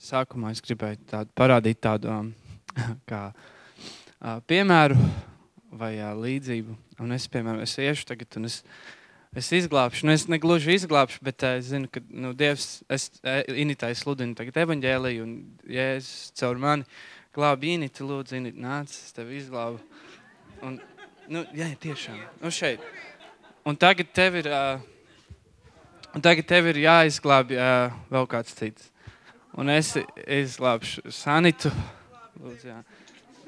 Sākumā es gribēju tādu, parādīt tādu um, kā, uh, piemēru vai uh, līdzību. Un es, piemēram, es iešu tagad un es, es izglābšu. Nu, es negluži izglābšu, bet uh, es zinu, ka nu, Dievs, es initai sludinu tagad evaņģēliju un Jēzus caur mani glābi initi, lūdzu, initi, nāc, es tevi izglābu. Un, nu, jā, tiešām, nu šeit. Un tagad tev ir, uh, un tagad tev ir jāizglābi uh, vēl kāds cits un es izglābšu Sanitu. Lūdzu, jā.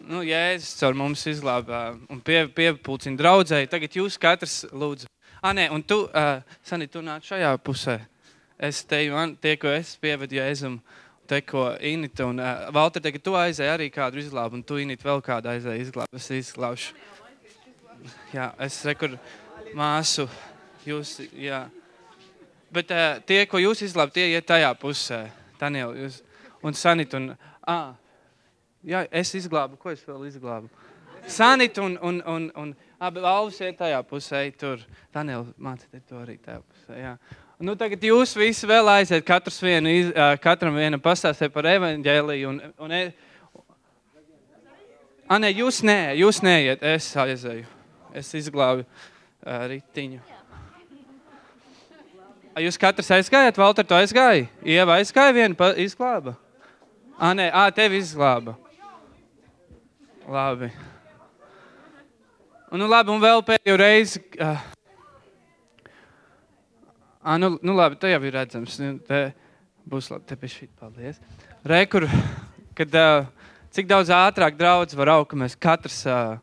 nu, Jēzus caur mums izglābā un pie, piepulcina draudzēji. Tagad jūs katrs lūdzu. Ah, nē, un tu, uh, Sanit, tu nāc šajā pusē. Es teju, man, tie, ko es pievedu Jēzum, te, ko Inita un uh, Valter, tagad tu aizēji arī kādu izglābu, un tu, Inita, vēl kādu aizēji izglābu. Es izglābšu. Jā, es rekur māsu, jūs, jā. Bet uh, tie, ko jūs izglābat, tie iet tajā pusē. Daniela, jūs, un Sanita, un, ah, jā, es izglābu, ko es vēl izglābu? Sanita un, un, un, un abi valvas iet tajā pusē, tur. Daniela, mācīties to arī tajā pusē, jā. Nu, tagad jūs visi vēl aiziet, katrs vienu, iz, katram vienam pastāstīt par evaņģēliju. Un, un, e... A, nē, jūs nē, jūs neiet, es aizēju. Es izglābu uh, ritiņu. Jūs katrs aizgājāt, Valter, tu aizgāji? Ieva aizgāja viena izglāba? Ā, nē, ā, tevi izglāba. Labi. Un, nu, labi, un vēl pēdējo reizi. Uh, ā, nu, nu, labi, te jau ir redzams. Nu, te būs labi, te pie šī, paldies. Rekur, kad uh, cik daudz ātrāk draudz var augt, ka mēs katrs uh,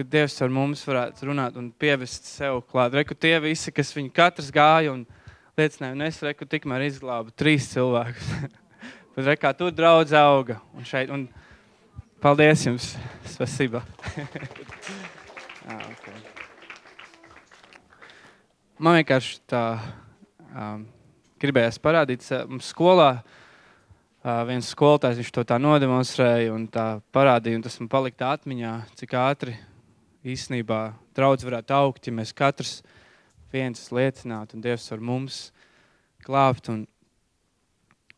ka Dievs ar mums varētu runāt un pievest sev klāt. Reku tie visi, kas viņi katrs gāja un liecināja, un es reku tikmēr izglābu trīs cilvēkus. Bet rekā tur draudz auga. Un šeit, un paldies jums, spasība. ah, okay. Man vienkārši tā um, gribējās parādīt, mums skolā uh, viens skolotājs, to tā nodemonstrēja un tā parādīja, un tas man palika atmiņā, cik ātri īstenībā draudz varētu augt, ja mēs katrs viens liecinātu un Dievs var mums glābt. Un,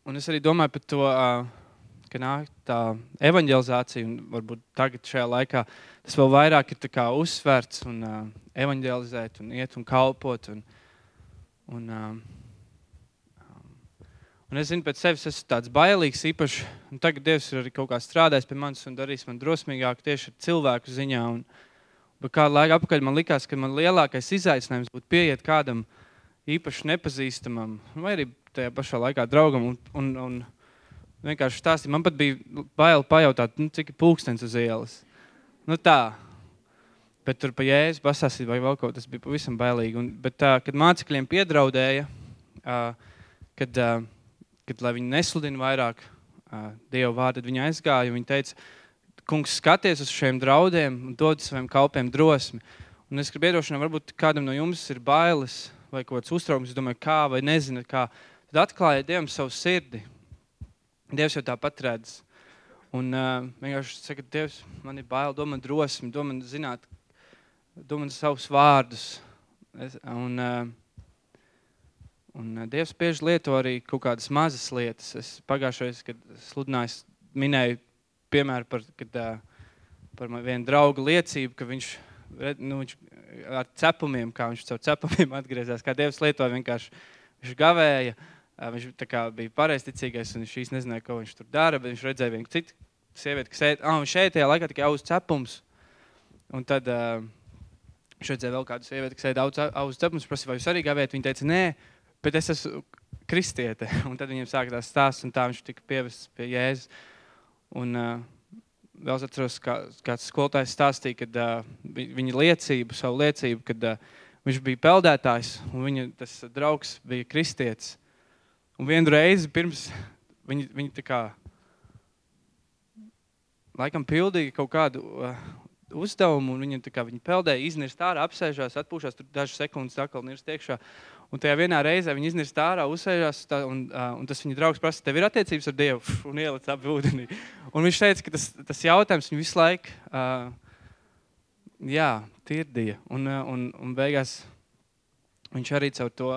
un es arī domāju par to, ka nāk tā evanģelizācija, un varbūt tagad šajā laikā tas vēl vairāk ir uzsvērts un evanģelizēt un iet un kalpot. Un, un, Un es zinu, pēc sevis esmu tāds bailīgs, īpaši. Tagad Dievs ir arī kaut kā strādājis pie manis un darīs man drosmīgāk tieši ar cilvēku ziņā. Un, Bet kādu laiku atpakaļ man likās, ka man lielākais izaicinājums būtu pieiet kādam īpaši nepazīstamam, vai arī tajā pašā laikā draugam. Un, un, un vienkārši stāstīt, man pat bija bail pajautāt, nu, cik ir pulkstenis uz ielas. Nu, tā. Bet tur pa jēzu pasāstīt, vai vēl kaut kas bija pavisam bailīgi. Un, bet, tā, kad mācekļiem piedraudēja, uh, kad, uh, kad lai viņi nesludina vairāk uh, Dievu vārdu, tad viņi aizgāja. Viņi teica, kungs, skaties uz šiem draudiem un dod saviem kalpiem drosmi. Un es gribu iedrošināt, varbūt kādam no jums ir bailes vai kaut kāds uztraukums, domāju, kā vai nezinu, kā. Tad atklājiet Dievam savu sirdi. Dievs jau tāpat redz. Un uh, vienkārši saka, Dievs, man ir bail, domā drosmi, domā zināt, domā savus vārdus. Es, un, uh, un Dievs bieži lieto arī kaut kādas mazas lietas. Es pagājušajā, kad sludināju, minēju piemēru par, kad, par vienu draugu liecību, ka viņš, nu, viņš ar cepumiem, kā viņš caur cepumiem atgriezās, kā Dievs lietoja vienkārši, viņš gavēja, viņš kā, bija pareizticīgais un viņš īsti nezināja, ko viņš tur dara, bet viņš redzēja vienu citu sievieti, kas ēd, ah, un šeit tajā laikā tikai auz cepums. Un tad uh, viņš redzēja vēl kādu sievieti, kas ēd auz cepums, prasīja, vai jūs arī gavējat, viņa teica, nē, bet es esmu kristiete. Un tad viņiem sāka tās stāsts, un tā viņš tika pievests pie Jēzus. Un, uh, vēl es atceros, kā, kāds skolotājs stāstīja, kad uh, viņa liecību, savu liecību, kad uh, viņš bija peldētājs un viņa tas draugs bija kristietis. Un vienu reizi pirms viņi, viņi tā kā laikam pildīja kaut kādu uh, uzdevumu, un viņi, kā, viņi peldēja, iznirst ārā, apsēžās, atpūšās, tur dažas sekundes atkal nirst iekšā. Un tajā vienā reizē viņi iznirst ārā, uzsēžās, tā, un, uh, un tas viņa draugs prasa, tev ir attiecības ar Dievu, un ielic ap ūdenī. Un viņš teica, ka tas, tas jautājums viņu visu laiku, uh, jā, tirdīja. Un, uh, un, un beigās viņš arī caur to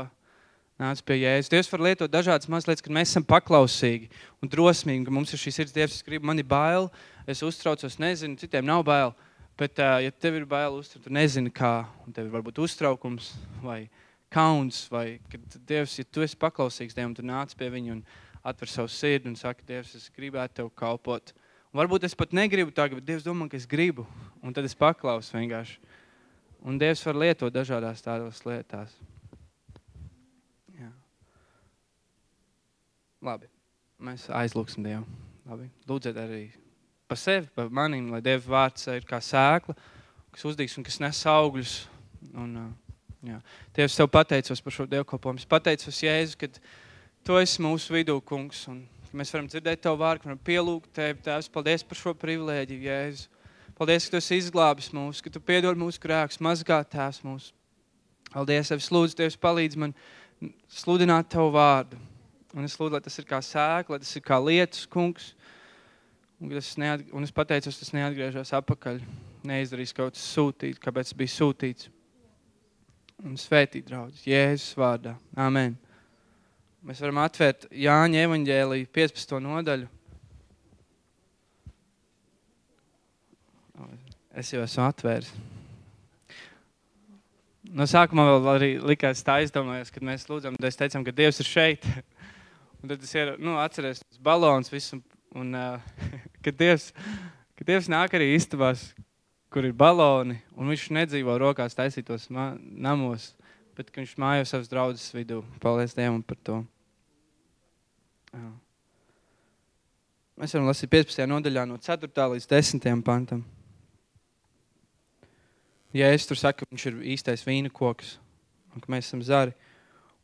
nāc pie Jēzus. Dievs var lietot dažādas mazas lietas, kad mēs esam paklausīgi un drosmīgi, ka mums ir šī sirds Dievs, es gribu, man ir bail, es uztraucos, nezinu, citiem nav bail. Bet, uh, ja tev ir bail uztvert, tu nezini, kā, un tev ir varbūt uztraukums vai kauns, vai kad Dievs, ja tu esi paklausīgs Dievam, tu nāc pie viņa un atver savu sirdi un saka, Dievs, es gribētu tev kalpot. Un varbūt es pat negribu tā, bet Dievs domā, ka es gribu, un tad es paklausu vienkārši. Un Dievs var lietot dažādās tādās lietās. Labi, mēs aizlūksim Dievu. Labi. Lūdziet arī par sevi, par maniem, lai Dieva vārds ir kā sēkla, kas uzdīgs un kas nes augļus. Un, jā. Dievs, tev pateicos par šo dievkalpojumu. Es pateicos Jēzu, ka tu esi mūsu vidū, kungs, un mēs varam dzirdēt tavu vārdu, varam pielūgt tevi. Tēvs, paldies par šo privilēģiju, Jēzu. Paldies, ka tu esi izglābis mūs, ka tu piedod mūsu grēkus, mazgā tēvs mūs. Paldies, es lūdzu, Dievs, palīdz man sludināt tavu vārdu. Un es lūdzu, lai tas ir kā sēkla, lai tas ir kā lietus, kungs. Un es, neat, un es pateicos, tas neatgriežas atpakaļ. Neizdarīs kaut kas sūtīt, kāpēc bija sūtīts. Un svētīt, draugs, Jēzus vārdā. Amen. Mēs varam atvērt Jāņa evaņģēliju 15. nodaļu. Es jau esmu atvērs. No sākuma vēl arī likās tā aizdomājos, kad mēs lūdzam, tad es teicām, ka Dievs ir šeit. Un tad es ir, nu, atceros balons visu, un uh, kad, Dievs, kad Dievs nāk arī istabās, kur ir baloni, un viņš nedzīvo rokās taisītos namos, bet viņš mājo savas draudzes vidū. Paldies Dievam par to. Jā. Mēs varam lasīt 15. nodaļā no 4. līdz 10. pantam. Ja es tur saku, ka viņš ir īstais vīna koks, un ka mēs esam zari,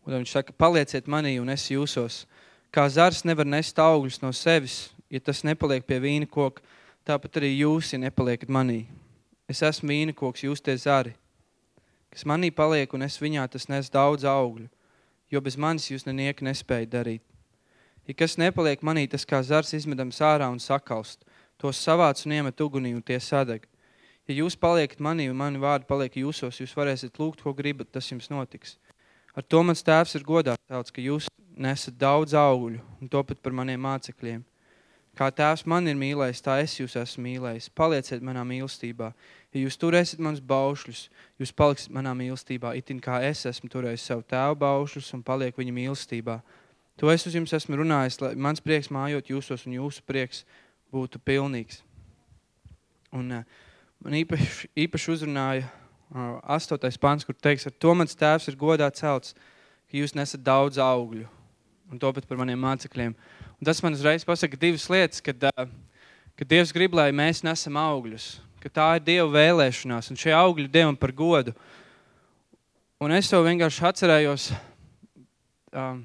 un viņš saka, palieciet manī un es jūsos, Kā zars nevar nest augļus no sevis, ja tas nepaliek pie vīna koka, tāpat arī jūs, ja nepaliekat manī. Es esmu vīna koks, jūs tie zari. Kas manī paliek un es viņā, tas nes daudz augļu, jo bez manis jūs nenieki nespēja darīt. Ja kas nepaliek manī, tas kā zars izmedams ārā un sakalst, tos savāc un iemet ugunī un tie sadeg. Ja jūs paliekat manī un mani vārdi paliek jūsos, jūs varēsiet lūgt, ko gribat, tas jums notiks. Ar to mans tēvs ir godā tāds, ka jūs nesat daudz augļu un topat par maniem mācekļiem. Kā tēvs man ir mīlējis, tā es jūs esmu mīlējis. Palieciet manā mīlestībā. Ja jūs turēsiet manus baušļus, jūs paliksiet manā mīlestībā, itin kā es esmu turējis savu tēvu baušļus un palieku viņa mīlestībā. To es uz jums esmu runājis, lai mans prieks mājot jūsos un jūsu prieks būtu pilnīgs. Un, uh, man īpaši, īpaši uzrunāja uh, astotais pants, kur teiks, ar to mans tēvs ir godā celts, ka jūs nesat daudz augļu un to pat par maniem mācekļiem. Un tas man uzreiz pasaka divas lietas, kad, kad Dievs grib, lai mēs nesam augļus, ka tā ir Dieva vēlēšanās, un šie augļi Dievam par godu. Un es to vienkārši atcerējos. Um,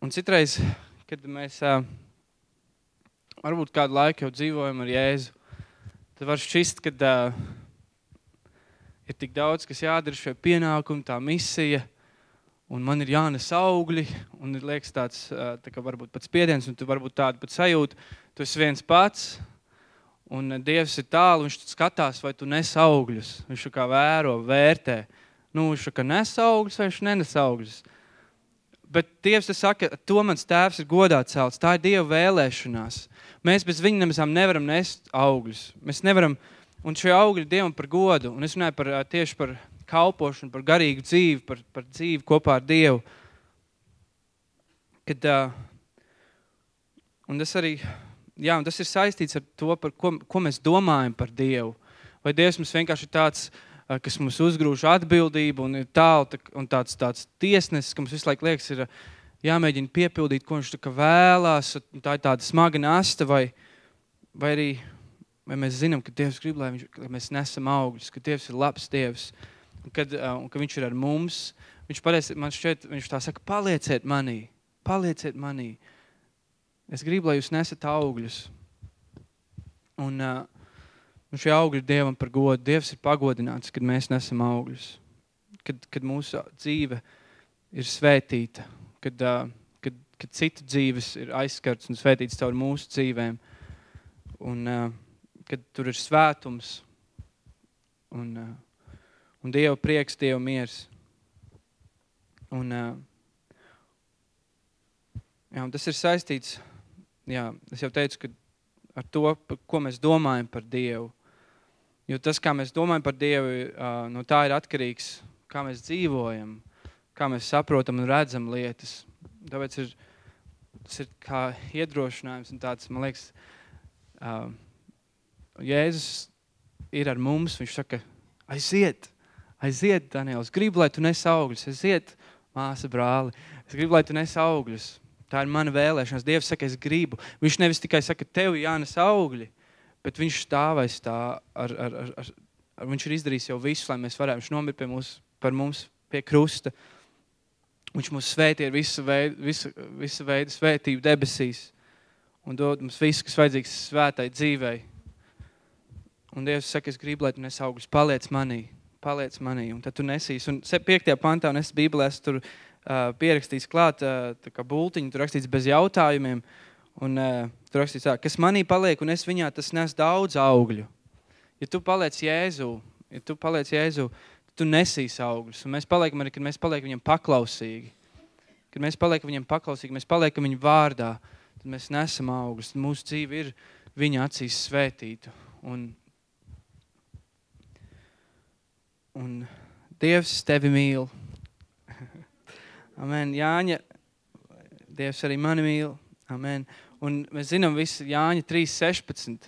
un citreiz, kad mēs uh, varbūt kādu laiku jau dzīvojam ar Jēzu, tad var šķist, ka uh, ir tik daudz, kas jādara šie pienākumi, tā misija – un man ir jānes augļi, un ir liekas tāds, tā kā varbūt pats spiediens, un tu varbūt tādu pat sajūtu, tu esi viens pats, un Dievs ir tālu, viņš skatās, vai tu nes augļus, viņš kā vēro, vērtē, nu, viņš kā nes augļus, vai viņš nenes augļus. Bet Dievs saka, to mans tēvs ir godā celts, tā ir Dieva vēlēšanās. Mēs bez viņa nemazām nevaram nest augļus. Mēs nevaram, un šie augļi Dievam par godu, un es runāju par, tieši par kalpošanu, par garīgu dzīvi, par, par dzīvi kopā ar Dievu. Kad, uh, un tas arī jā, un tas ir saistīts ar to, ko, ko mēs domājam par Dievu. Vai Dievs mums vienkārši ir tāds, uh, kas mums uzgrūž atbildību un ir tālu tā, un tāds, tāds tiesnesis, ka mums visu laiku liekas, ir jāmēģina piepildīt, ko viņš vēlās. Tā ir tāda smaga nasta, vai, vai arī vai mēs zinām, ka Dievs grib, lai, viņš, lai mēs nesam augļus, ka Dievs ir labs Dievs kad, uh, ka viņš ir ar mums. Viņš pareizi, man šķiet, viņš tā saka, palieciet manī, palieciet manī. Es gribu, lai jūs nesat augļus. Un, un šie augļi Dievam par godu. Dievs ir pagodināts, kad mēs nesam augļus. Kad, kad mūsu dzīve ir svētīta, kad, kad, kad citu dzīves ir aizskarts un svētīts caur mūsu dzīvēm. Un, kad tur ir svētums un un Dieva prieks, Dieva miers. Un, jā, un tas ir saistīts, jā, es jau teicu, ka ar to, ko mēs domājam par Dievu. Jo tas, kā mēs domājam par Dievu, no tā ir atkarīgs, kā mēs dzīvojam, kā mēs saprotam un redzam lietas. Tāpēc ir, tas ir kā iedrošinājums un tāds, man liekas, Jēzus ir ar mums, viņš saka, aiziet, aiziet, Daniels, gribu, lai tu nes augļus, aiziet, māsa, brāli, es gribu, lai tu nes augļus. Tā ir mana vēlēšanās. Dievs saka, es gribu. Viņš nevis tikai saka, tev jānes augļi, bet viņš stāvēs tā, ar, ar, ar, ar, ar, viņš ir izdarījis jau visu, lai mēs varētu, viņš nomir pie mums, par mums pie krusta. Viņš mūs svētī ar visu veidu, visu, visu veidu svētību debesīs un dod mums visu, kas vajadzīgs svētai dzīvei. Un Dievs saka, es gribu, lai tu nes augļus, paliec manī, paliec manī, un tad tu nesīs. Un 5. pantā, un es Bībelē esmu tur uh, pierakstījis klāt, uh, bultiņu, tur rakstīts bez jautājumiem, un uh, tur rakstīts tā, kas manī paliek, un es viņā, tas nes daudz augļu. Ja tu paliec Jēzu, ja tu paliec Jēzu, tu nesīs augļus, un mēs paliekam arī, kad mēs paliekam viņam paklausīgi. Kad mēs paliekam viņam paklausīgi, mēs paliekam viņa vārdā, tad mēs nesam augļus. Mūsu dzīve ir viņa acīs svētīta. Un un Dievs tevi mīl. Amen. Jāņa, Dievs arī mani mīl. Amen. Un mēs zinām visu Jāņa 3.16.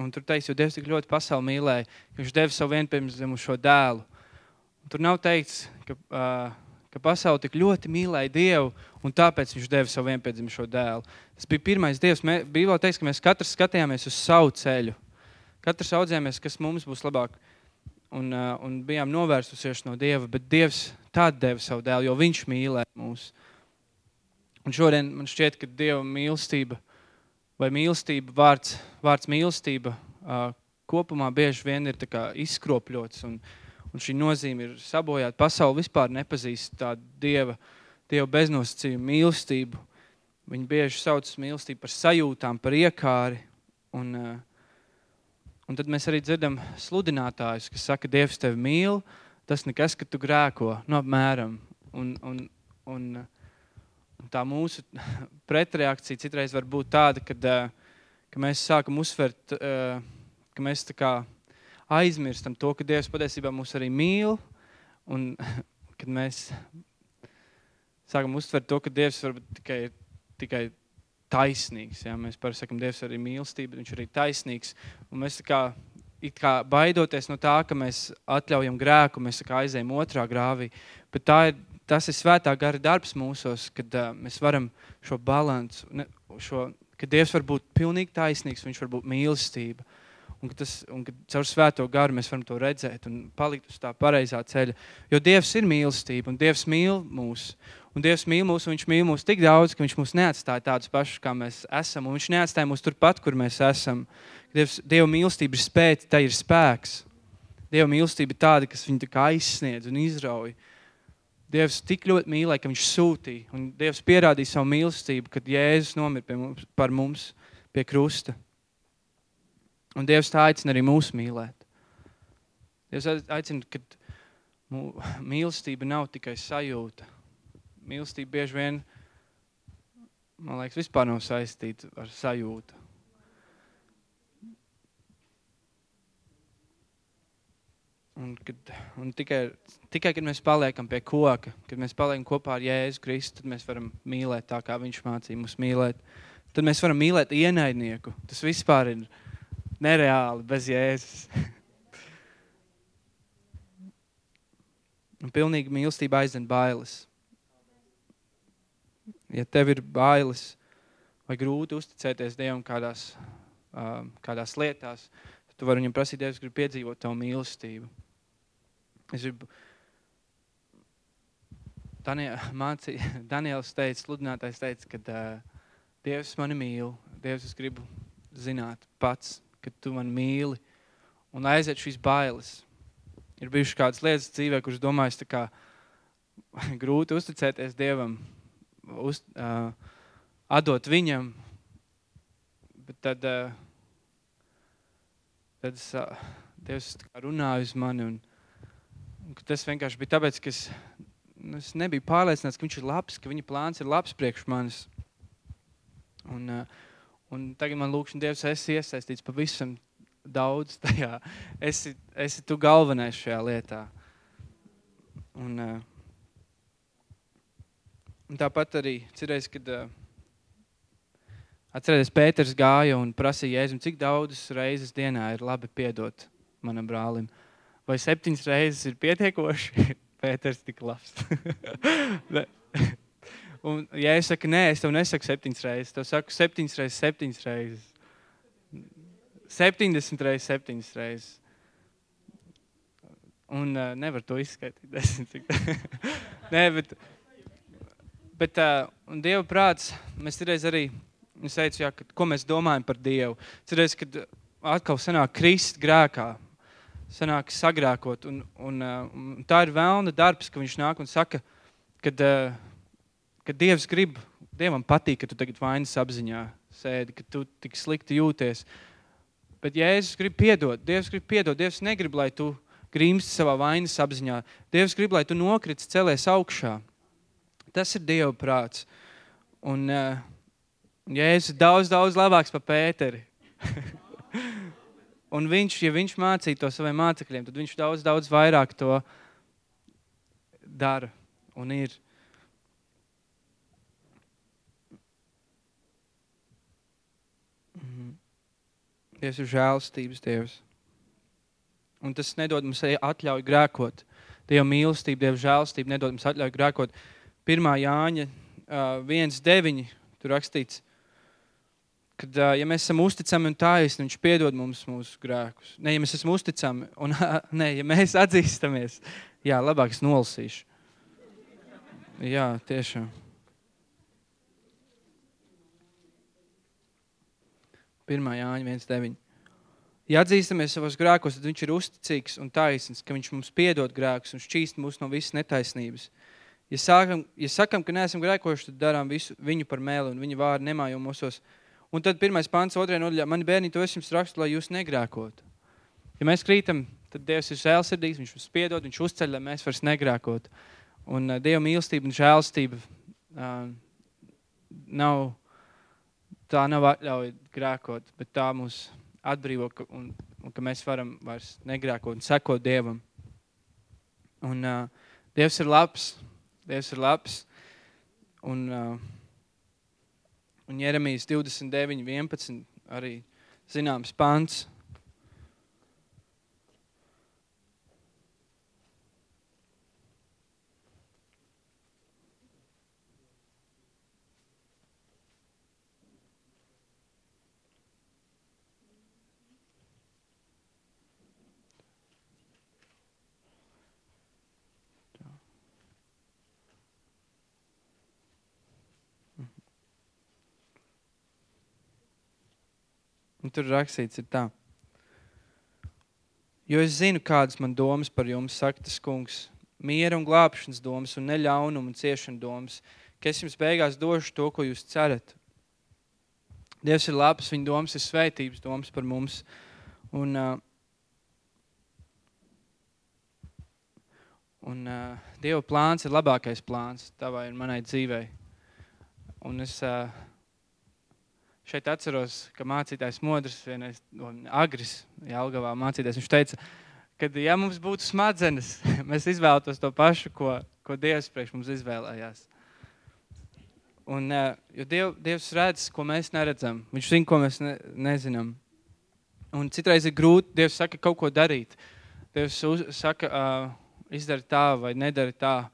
Un tur teiks, jo Dievs tik ļoti pasauli mīlēja, ka viņš deva savu vienpirmsdzimu šo dēlu. Un tur nav teikts, ka, uh, ka pasauli tik ļoti mīlēja Dievu, un tāpēc viņš deva savu vienpirmsdzimu šo dēlu. Tas bija pirmais Dievs. Bībelē teiks, ka mēs katrs skatījāmies uz savu ceļu. Katrs audzējāmies, kas mums būs labāk. Uh, un, uh, un bijām novērsusies no Dieva, bet Dievs tad deva savu dēlu, jo Viņš mīlē mūs. Un šodien man šķiet, ka Dieva mīlestība vai mīlestība, vārds, vārds mīlestība uh, kopumā bieži vien ir izkropļots, un, un šī nozīme ir sabojāta. Pasaule vispār nepazīst tādu Dieva, Dieva beznosacījumu mīlestību. Viņi bieži sauc mīlestību par sajūtām, par iekāri, un uh, Un tad mēs arī dzirdam sludinātājus, kas saka, Dievs tevi mīl, tas nekas, ka tu grēko, nu apmēram. Un, un, un, un tā mūsu pretreakcija citreiz var būt tāda, kad, ka mēs sākam uzsvert, ka mēs tā kā aizmirstam to, ka Dievs patiesībā mūs arī mīl, un kad mēs sākam uztvert to, ka Dievs varbūt tikai, tikai taisnīgs. Ja? Mēs parasti sakām, Dievs arī mīlestība, viņš ir arī taisnīgs. Un mēs kā, kā baidoties no tā, ka mēs atļaujam grēku, mēs kā aizējam otrā grāvī. Bet tā ir, tas ir svētā gara darbs mūsos, kad uh, mēs varam šo balansu, ne, šo, ka Dievs var būt pilnīgi taisnīgs, viņš var būt mīlestība. Un ka, tas, un ka caur svēto garu mēs varam to redzēt un palikt uz tā pareizā ceļa. Jo Dievs ir mīlestība un Dievs mīl mūs. Un Dievs mīl mūs, un Viņš mīl mūs tik daudz, ka Viņš mūs neatstāja tādus pašus, kā mēs esam. Viņš neatstāja mūs turpat, kur mēs esam. Dievs, Dieva mīlestība ir spēka, tā ir spēks. Dieva mīlestība ir tāda, kas viņu tā aizsniedz un izrauj. Dievs tik ļoti mīlēja, ka Viņš sūtīja. Un Dievs pierādīja savu mīlestību, kad Jēzus nomira mums, par mums pie krusta. Un Dievs tā aicina arī mūs mīlēt. Dievs aicina, ka mīlestība nav tikai sajūta mīlestība bieži vien, man liekas, vispār nav saistīta ar sajūtu. Un, kad, un tikai, tikai, kad mēs paliekam pie koka, kad mēs paliekam kopā ar Jēzu Kristu, tad mēs varam mīlēt tā, kā viņš mācīja mums mīlēt. Tad mēs varam mīlēt ienaidnieku. Tas vispār ir nereāli bez Jēzus. un pilnīgi mīlestība aizdzen bailes ja tev ir bailes vai grūti uzticēties Dievam kādās, um, kādās lietās, tad tu vari viņam prasīt, Dievs, grib piedzīvot tavu mīlestību. Es gribu, Daniel, mācī, Daniels teica, sludinātājs teica, ka uh, Dievs mani mīl, Dievs, es gribu zināt pats, ka tu mani mīli un aiziet šīs bailes. Ir bijušas kādas lietas dzīvē, kuras domājas tā kā grūti uzticēties Dievam, uz, uh, atdot viņam, bet tad, uh, tad es, uh, Dievs runāja uz mani. Un, un tas vienkārši bija tāpēc, ka es es nebiju pārliecināts, ka viņš ir labs, ka viņa plāns ir labs priekš manis. Un, un tagad man lūkšana Dievs, esi iesaistīts pavisam daudz tajā. Esi, esi tu galvenais šajā lietā. Un, un tāpat arī cerēs, kad atcerēties, Pēters gāja un prasīja Jēzum, cik daudzas reizes dienā ir labi piedot manam brālim. Vai septiņas reizes ir pietiekoši? Pēters tik labs. un, ja es saku, nē, es tev nesaku septiņas reizes, tev saku septiņas reizes, septiņas reizes. 70 reizes, 7 reizes. Un uh, nevar to izskaidrot. Nē, bet, bet uh, Dieva prāts, mēs reiz arī jā, ka, ko mēs domājam par Dievu. Cerēs, kad atkal sanāk krist grēkā, sanāk sagrēkot. Un, un, uh, un tā ir vēlna darbs, ka viņš nāk un saka, kad, uh, kad Dievs grib, Dievam patīk, ka tu tagad vainas apziņā sēdi, ka tu tik slikti jūties. Bet Jēzus grib piedot. Dievs grib piedot. Dievs negrib, lai tu grimsti savā vainas apziņā. Dievs grib, lai tu nokrits celies augšā. Tas ir Dieva prāts. Un uh, Jēzus ir daudz, daudz labāks par Pēteri. Un viņš, ja viņš mācīja to saviem mācekļiem, tad viņš daudz, daudz vairāk to dara un ir. Dievs ir žēlstības Dievs. Un tas nedod mums atļauju grēkot. Dieva mīlestība, Dieva žēlstība nedod mums atļauju grēkot. 1. Jāņa uh, 1.9. tur rakstīts, ka, ja mēs esam uzticami un taisni, viņš piedod mums mūsu grēkus. Ne, ja mēs esam uzticami un ne, ja mēs atzīstamies, jā, labāk es nolasīšu. Jā, tiešām. 1. Jāņa 1.9. Ja atzīstamies savos grēkos, tad viņš ir uzticīgs un taisns, ka viņš mums piedod grēkus un šķīst mūs no visas netaisnības. Ja, sākam, ja sakam, ka neesam grēkojuši, tad darām visu viņu par mēli un viņa vārdu nemājo mūsos. Un tad pirmais pants, otrajā nodaļā, mani bērni, to es jums rakstu, lai jūs negrēkotu. Ja mēs krītam, tad Dievs ir žēlsirdīgs, viņš mums piedod, viņš uzceļ, lai mēs vairs negrēkotu. Un uh, Dieva mīlestība un žēlstība uh, nav tā nav atļauja grēkot, bet tā mūs atbrīvo un, un ka mēs varam vairs negrēkot un sekot Dievam. Un uh, Dievs ir labs, Dievs ir labs. Un, uh, un Jeremijas 29, 11 arī zināms pants, Un tur rakstīts ir tā. Jo es zinu, kādas man domas par jums, saka tas kungs, miera un glābšanas domas un neļaunuma un ciešana domas, ka es jums beigās došu to, ko jūs cerat. Dievs ir labs, viņa domas ir svētības domas par mums. Un, uh, un uh, Dieva plāns ir labākais plāns tavai un manai dzīvei. Un es uh, šeit atceros, ka mācītājs Modrs, vienais no Agris, Jelgavā mācītājs, viņš teica, ka ja mums būtu smadzenes, mēs izvēlētos to pašu, ko, ko Dievs priekš mums izvēlējās. Un, eh, jo Diev, Dievs redz, ko mēs neredzam. Viņš zina, ko mēs ne, nezinām. Un citreiz ir grūti, Dievs saka kaut ko darīt. Dievs uz, saka, uh, izdari tā vai nedari tā.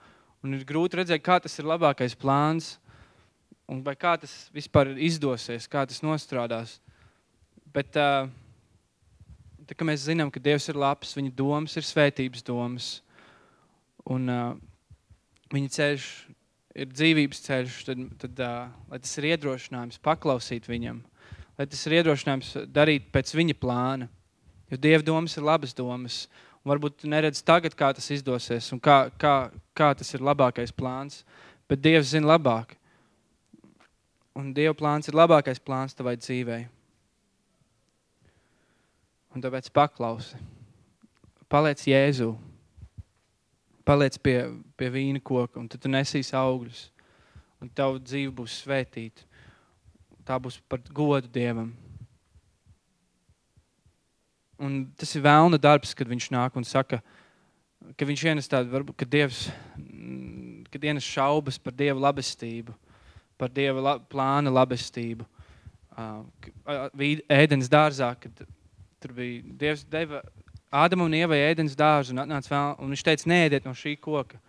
Un ir grūti redzēt, kā tas ir labākais plāns un vai kā tas vispār izdosies, kā tas nostrādās. Bet tā, ka mēs zinām, ka Dievs ir labs, viņa domas ir svētības domas, un uh, viņa ceļš ir dzīvības ceļš, tad, tad uh, lai tas ir iedrošinājums paklausīt viņam, lai tas ir iedrošinājums darīt pēc viņa plāna. Jo Dieva domas ir labas domas, un varbūt tu neredz tagad, kā tas izdosies, un kā, kā, kā tas ir labākais plāns, bet Dievs zina labāk. Un Dieva plāns ir labākais plāns tavai dzīvei. Un tāpēc paklausi. Paliec Jēzu. Paliec pie, pie vīna koka, un tad tu nesīs augļus. Un tavu dzīve būs svētīta. Tā būs par godu Dievam. Un tas ir vēlna darbs, kad viņš nāk un saka, ka viņš ienes tādu, varbūt, ka Dievs, kad ienes šaubas par Dieva labestību, par Dieva la, plāna labestību. Ēdens dārzā, kad tur bija Dievs deva Ādam un Ievai ēdens dārzu, un, vēl, un viņš teica, neēdiet no šī koka.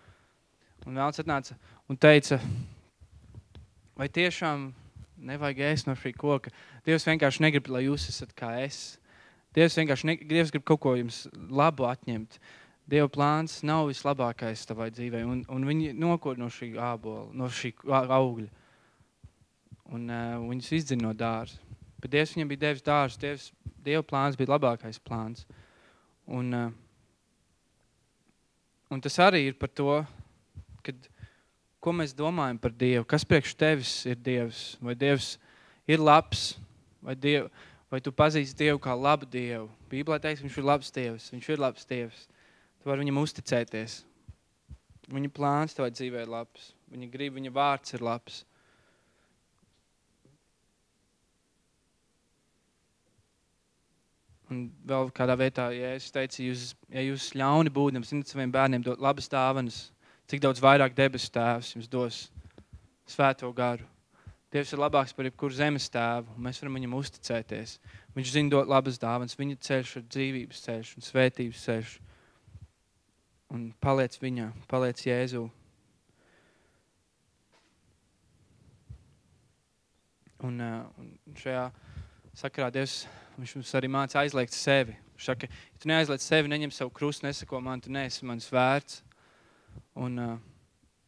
Un vēlams atnāca un teica, vai tiešām nevajag ēst no šī koka? Dievs vienkārši negrib, lai jūs esat kā es. Dievs vienkārši ne, Dievs grib kaut ko jums labu atņemt. Dieva plāns nav vislabākais tavai dzīvei, un, un viņi nokod no šī ābola, no šī augļa. Un uh, viņus izdzina no dārza. Bet Dievs viņam bija devis dārzu, Dievs, Dieva plāns bija labākais plāns. Un, uh, un tas arī ir par to, kad, ko mēs domājam par Dievu. Kas priekš tevis ir Dievs? Vai Dievs ir labs? Vai, Diev, vai tu pazīsti Dievu kā labu Dievu? Bībelē teiks, viņš ir labs Dievs. Viņš ir labs Dievs. Tu vari viņam uzticēties. Viņa plāns tavai dzīvē ir labs. Viņa grib, viņa vārds ir labs. Un vēl kādā vietā, ja es teicu, jūs, ja jūs ļauni būdam, zināt saviem bērniem dot labas dāvanas, cik daudz vairāk debesu tēvs jums dos svēto garu. Dievs ir labāks par jebkuru zemes tēvu, un mēs varam viņam uzticēties. Viņš zina dot labas dāvanas, viņa ceļš ir dzīvības ceļš un svētības ceļš. Un paliec viņā, paliec Jēzū. Un, un šajā sakarā Dievs Viņš mums arī māca aizliegt sevi. Viņš saka, ja tu neaizliec sevi, neņem savu krustu, nesako man, tu neesi mans vērts. Un, uh,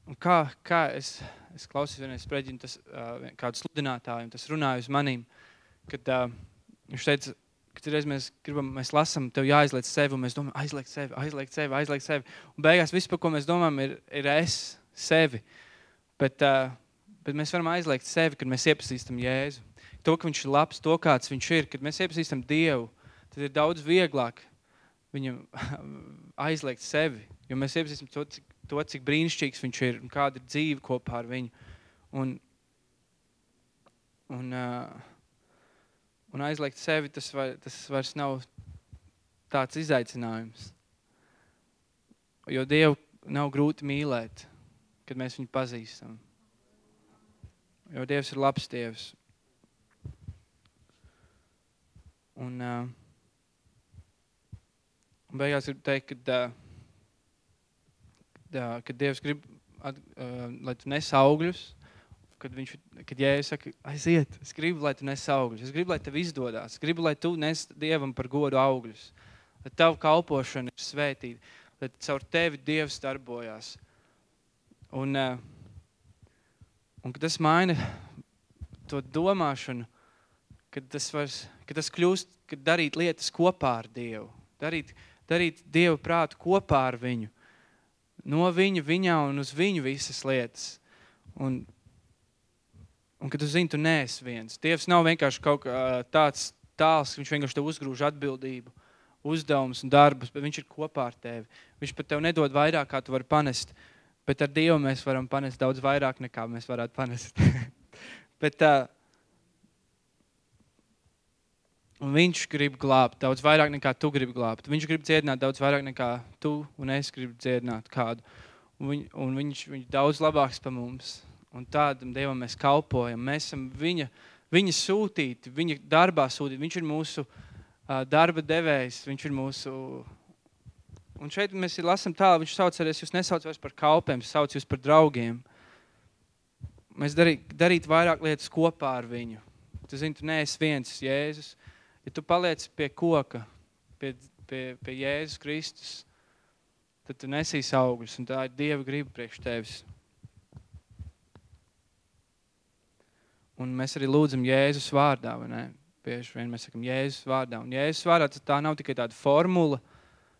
un kā, kā es, es klausījos vienreiz spreģinu, tas uh, kādu sludinātāju, tas runāja uz manīm, kad uh, viņš teica, kad reiz mēs gribam, mēs lasam, tev jāaizliec sevi, un mēs domājam, aizliegt sevi, aizliegt sevi, aizliegt sevi. Un beigās viss, par ko mēs domājam, ir, ir es, sevi. Bet, uh, bet mēs varam aizliegt sevi, kad mēs iepazīstam Jēzu to, ka viņš ir labs, to, kāds viņš ir, kad mēs iepazīstam Dievu, tad ir daudz vieglāk viņam aizliegt sevi, jo mēs iepazīstam to, cik, to, cik brīnišķīgs viņš ir un kāda ir dzīve kopā ar viņu. Un, un, uh, un aizliegt sevi, tas, var, tas vairs nav tāds izaicinājums. Jo Dievu nav grūti mīlēt, kad mēs viņu pazīstam. Jo Dievs ir labs Dievs. Un, uh, un beigās gribu teikt, ka, uh, kad Dievs grib, at, uh, lai tu nes augļus, kad, viņš, kad Jēzus saka, aiziet, es gribu, lai tu nes augļus, es gribu, lai tev izdodas, es gribu, lai tu nes Dievam par godu augļus, lai tavu kalpošana ir svētīta, lai caur tevi Dievs darbojās. Un, uh, un tas maina to domāšanu, kad tas, vairs, kad tas kļūst, kad darīt lietas kopā ar Dievu, darīt, darīt Dievu prātu kopā ar viņu, no viņa, viņā un uz viņu visas lietas. Un, un kad tu zini, tu neesi viens. Dievs nav vienkārši kaut kā tāds tāls, viņš vienkārši tev uzgrūž atbildību, uzdevumus un darbus, bet viņš ir kopā ar tevi. Viņš pat tev nedod vairāk, kā tu vari panest, bet ar Dievu mēs varam panest daudz vairāk, nekā mēs varētu panest. bet uh, Un viņš grib glābt daudz vairāk nekā tu gribi glābt. Viņš grib dziedināt daudz vairāk nekā tu un es gribu dziedināt kādu. Un, viņ, un viņš ir daudz labāks par mums. Un tādam Dievam mēs kalpojam. Mēs esam viņa, viņa sūtīti, viņa darbā sūtīti. Viņš ir mūsu uh, darba devējs. Viņš ir mūsu. Un šeit mēs lasām tālu, viņš sauc arī, jūs nesauc vairs par kalpiem, sauc jūs par draugiem. Mēs darīt, darīt vairāk lietas kopā ar viņu. Tu zini, tu neesi viens Jēzus. Ja tu paliec pie koka, pie, pie, pie Jēzus Kristus, tad tu nesīs augļus, un tā ir Dieva griba priekš tevis. Un mēs arī lūdzam Jēzus vārdā, vai ne? Bieži vien mēs sakam Jēzus vārdā. Un Jēzus vārdā tā nav tikai tāda formula,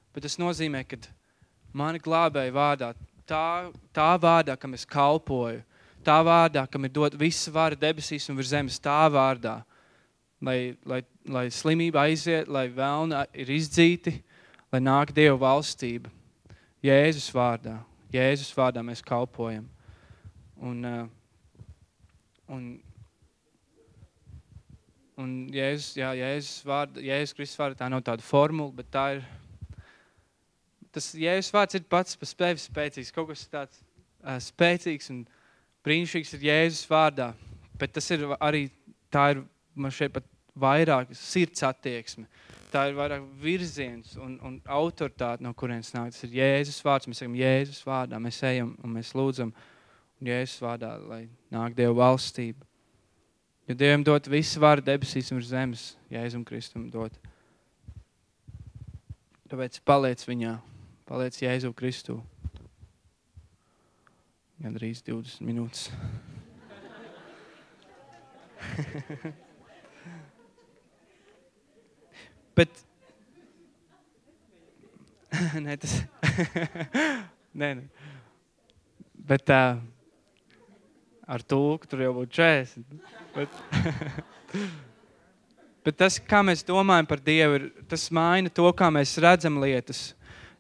bet tas nozīmē, ka mani glābēja vārdā, tā, tā vārdā, kam es kalpoju, tā vārdā, kam ir dot visa vara debesīs un virs zemes, tā vārdā – lai, lai, lai slimība aiziet, lai vēlna ir izdzīti, lai nāk Dieva valstība. Jēzus vārdā. Jēzus vārdā mēs kalpojam. Un, uh, un, un Jēzus, jā, Jēzus, vārda, Jēzus Kristus vārdā tā nav tāda formula, bet tā ir, tas Jēzus vārds ir pats pa spēju spēcīgs. Kaut kas tāds uh, spēcīgs un brīnišķīgs ir Jēzus vārdā. Bet tas ir arī, tā ir man šeit pat vairāk sirds attieksme. Tā ir vairāk virziens un, un autoritāte, no kurienes nāk. Tas ir Jēzus vārds. Mēs sakām, Jēzus vārdā mēs ejam un mēs lūdzam, un Jēzus vārdā, lai nāk Dieva valstība. Jo Dievam dot visu vārdu debesīs un zemes, Jēzum Kristum dot. Tāpēc paliec viņā, paliec Jēzu Kristu. Gan drīz 20 minūtes. Bet, nē, tas, nē, nē. Bet uh, ar tulku tur jau būtu 40. Bet, bet tas, kā mēs domājam par Dievu, ir, tas maina to, kā mēs redzam lietas.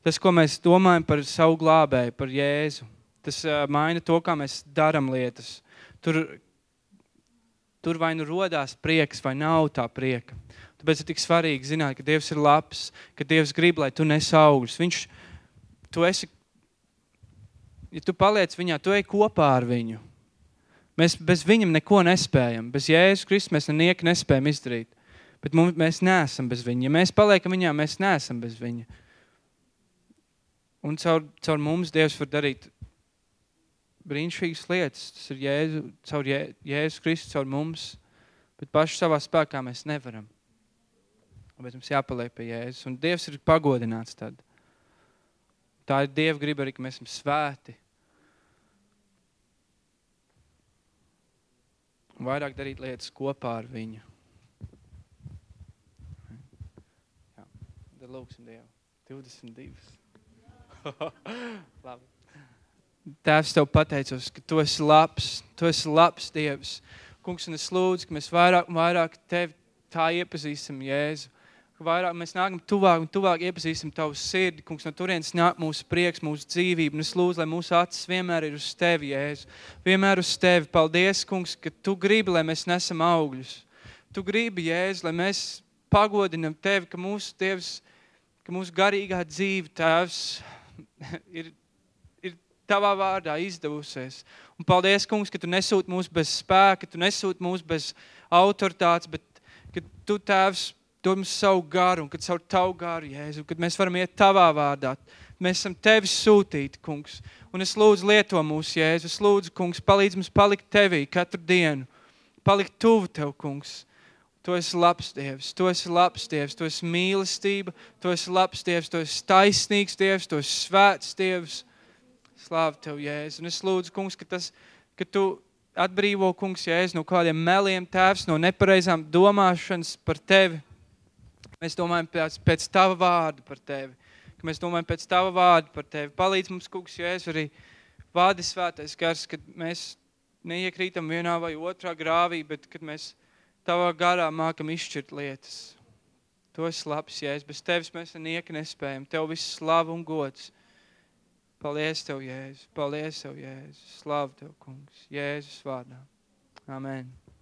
Tas, ko mēs domājam par savu glābēju, par Jēzu. Tas uh, maina to, kā mēs darām lietas. Tur, tur vai nu rodās prieks, vai nav tā prieka. Tāpēc ir tik svarīgi zināt, ka Dievs ir labs, ka Dievs grib, lai tu nes augļus. Viņš, tu esi, ja tu paliec viņā, tu ej kopā ar viņu. Mēs bez viņam neko nespējam. Bez Jēzus Kristus mēs neko nespējam izdarīt. Bet mums, mēs neesam bez viņa. Ja mēs paliekam viņā, mēs neesam bez viņa. Un caur, caur mums Dievs var darīt brīnišķīgas lietas. Tas ir Jēzu, caur Jē, Jēzus Kristus, caur mums. Bet paši savā spēkā mēs nevaram. Bet mums jāpaliek pie Jēzus. Un Dievs ir pagodināts tad. Tā ir Dieva griba arī, ka mēs esam svēti. Un vairāk darīt lietas kopā ar viņu. Jā, tad lūksim Dievu. 22. Labi. Tēvs, Tev pateicos, ka Tu esi labs. Tu esi labs Dievs. Kungs, un es lūdzu, ka mēs vairāk un vairāk Tevi tā iepazīstam, Jēzu vairāk mēs nākam tuvāk un tuvāk iepazīstam tavu sirdi. Kungs, no turienes nāk mūsu prieks, mūsu dzīvība. Un es lūdzu, lai mūsu acis vienmēr ir uz tevi, Jēzu. Vienmēr uz tevi. Paldies, kungs, ka tu gribi, lai mēs nesam augļus. Tu gribi, Jēzu, lai mēs pagodinam tevi, ka mūsu Dievs, ka mūsu garīgā dzīve, Tēvs, ir, ir tavā vārdā izdevusies. Un paldies, kungs, ka tu nesūti mūs bez spēka, tu nesūti mūs bez autoritātes, bet ka tu, Tēvs, dod mums savu garu, un kad caur tavu garu, Jēzu, kad mēs varam iet tavā vārdā, mēs esam tevis sūtīti, kungs. Un es lūdzu, lieto mūs, Jēzu. Es lūdzu, kungs, palīdz mums palikt tevī katru dienu, palikt tuvu tev, kungs. Tu esi labs Dievs, tu esi labs Dievs, tu esi mīlestība, tu esi labs Dievs, tu esi taisnīgs Dievs, tu esi svēts Dievs. Slāv tev, Jēzu. Un es lūdzu, kungs, ka, tas, ka tu atbrīvo, kungs, Jēzu, no kādiem meliem tēvs, no nepareizām domāšanas par tevi. Mēs domājam pēc, pēc tava vārda par tevi. Ka mēs domājam pēc tava vārda par tevi. Palīdz mums, kungs, jo es arī vādi svētais gars, kad mēs neiekrītam vienā vai otrā grāvī, bet kad mēs tavā garā mākam izšķirt lietas. Tu esi labs, Jēzus. Bez tevis mēs nieka nespējam. Tev viss slava un gods. Paldies Tev, Jēzus. Paldies Tev, Jēzus. Slavu Tev, kungs. Jēzus vārdā. Amen.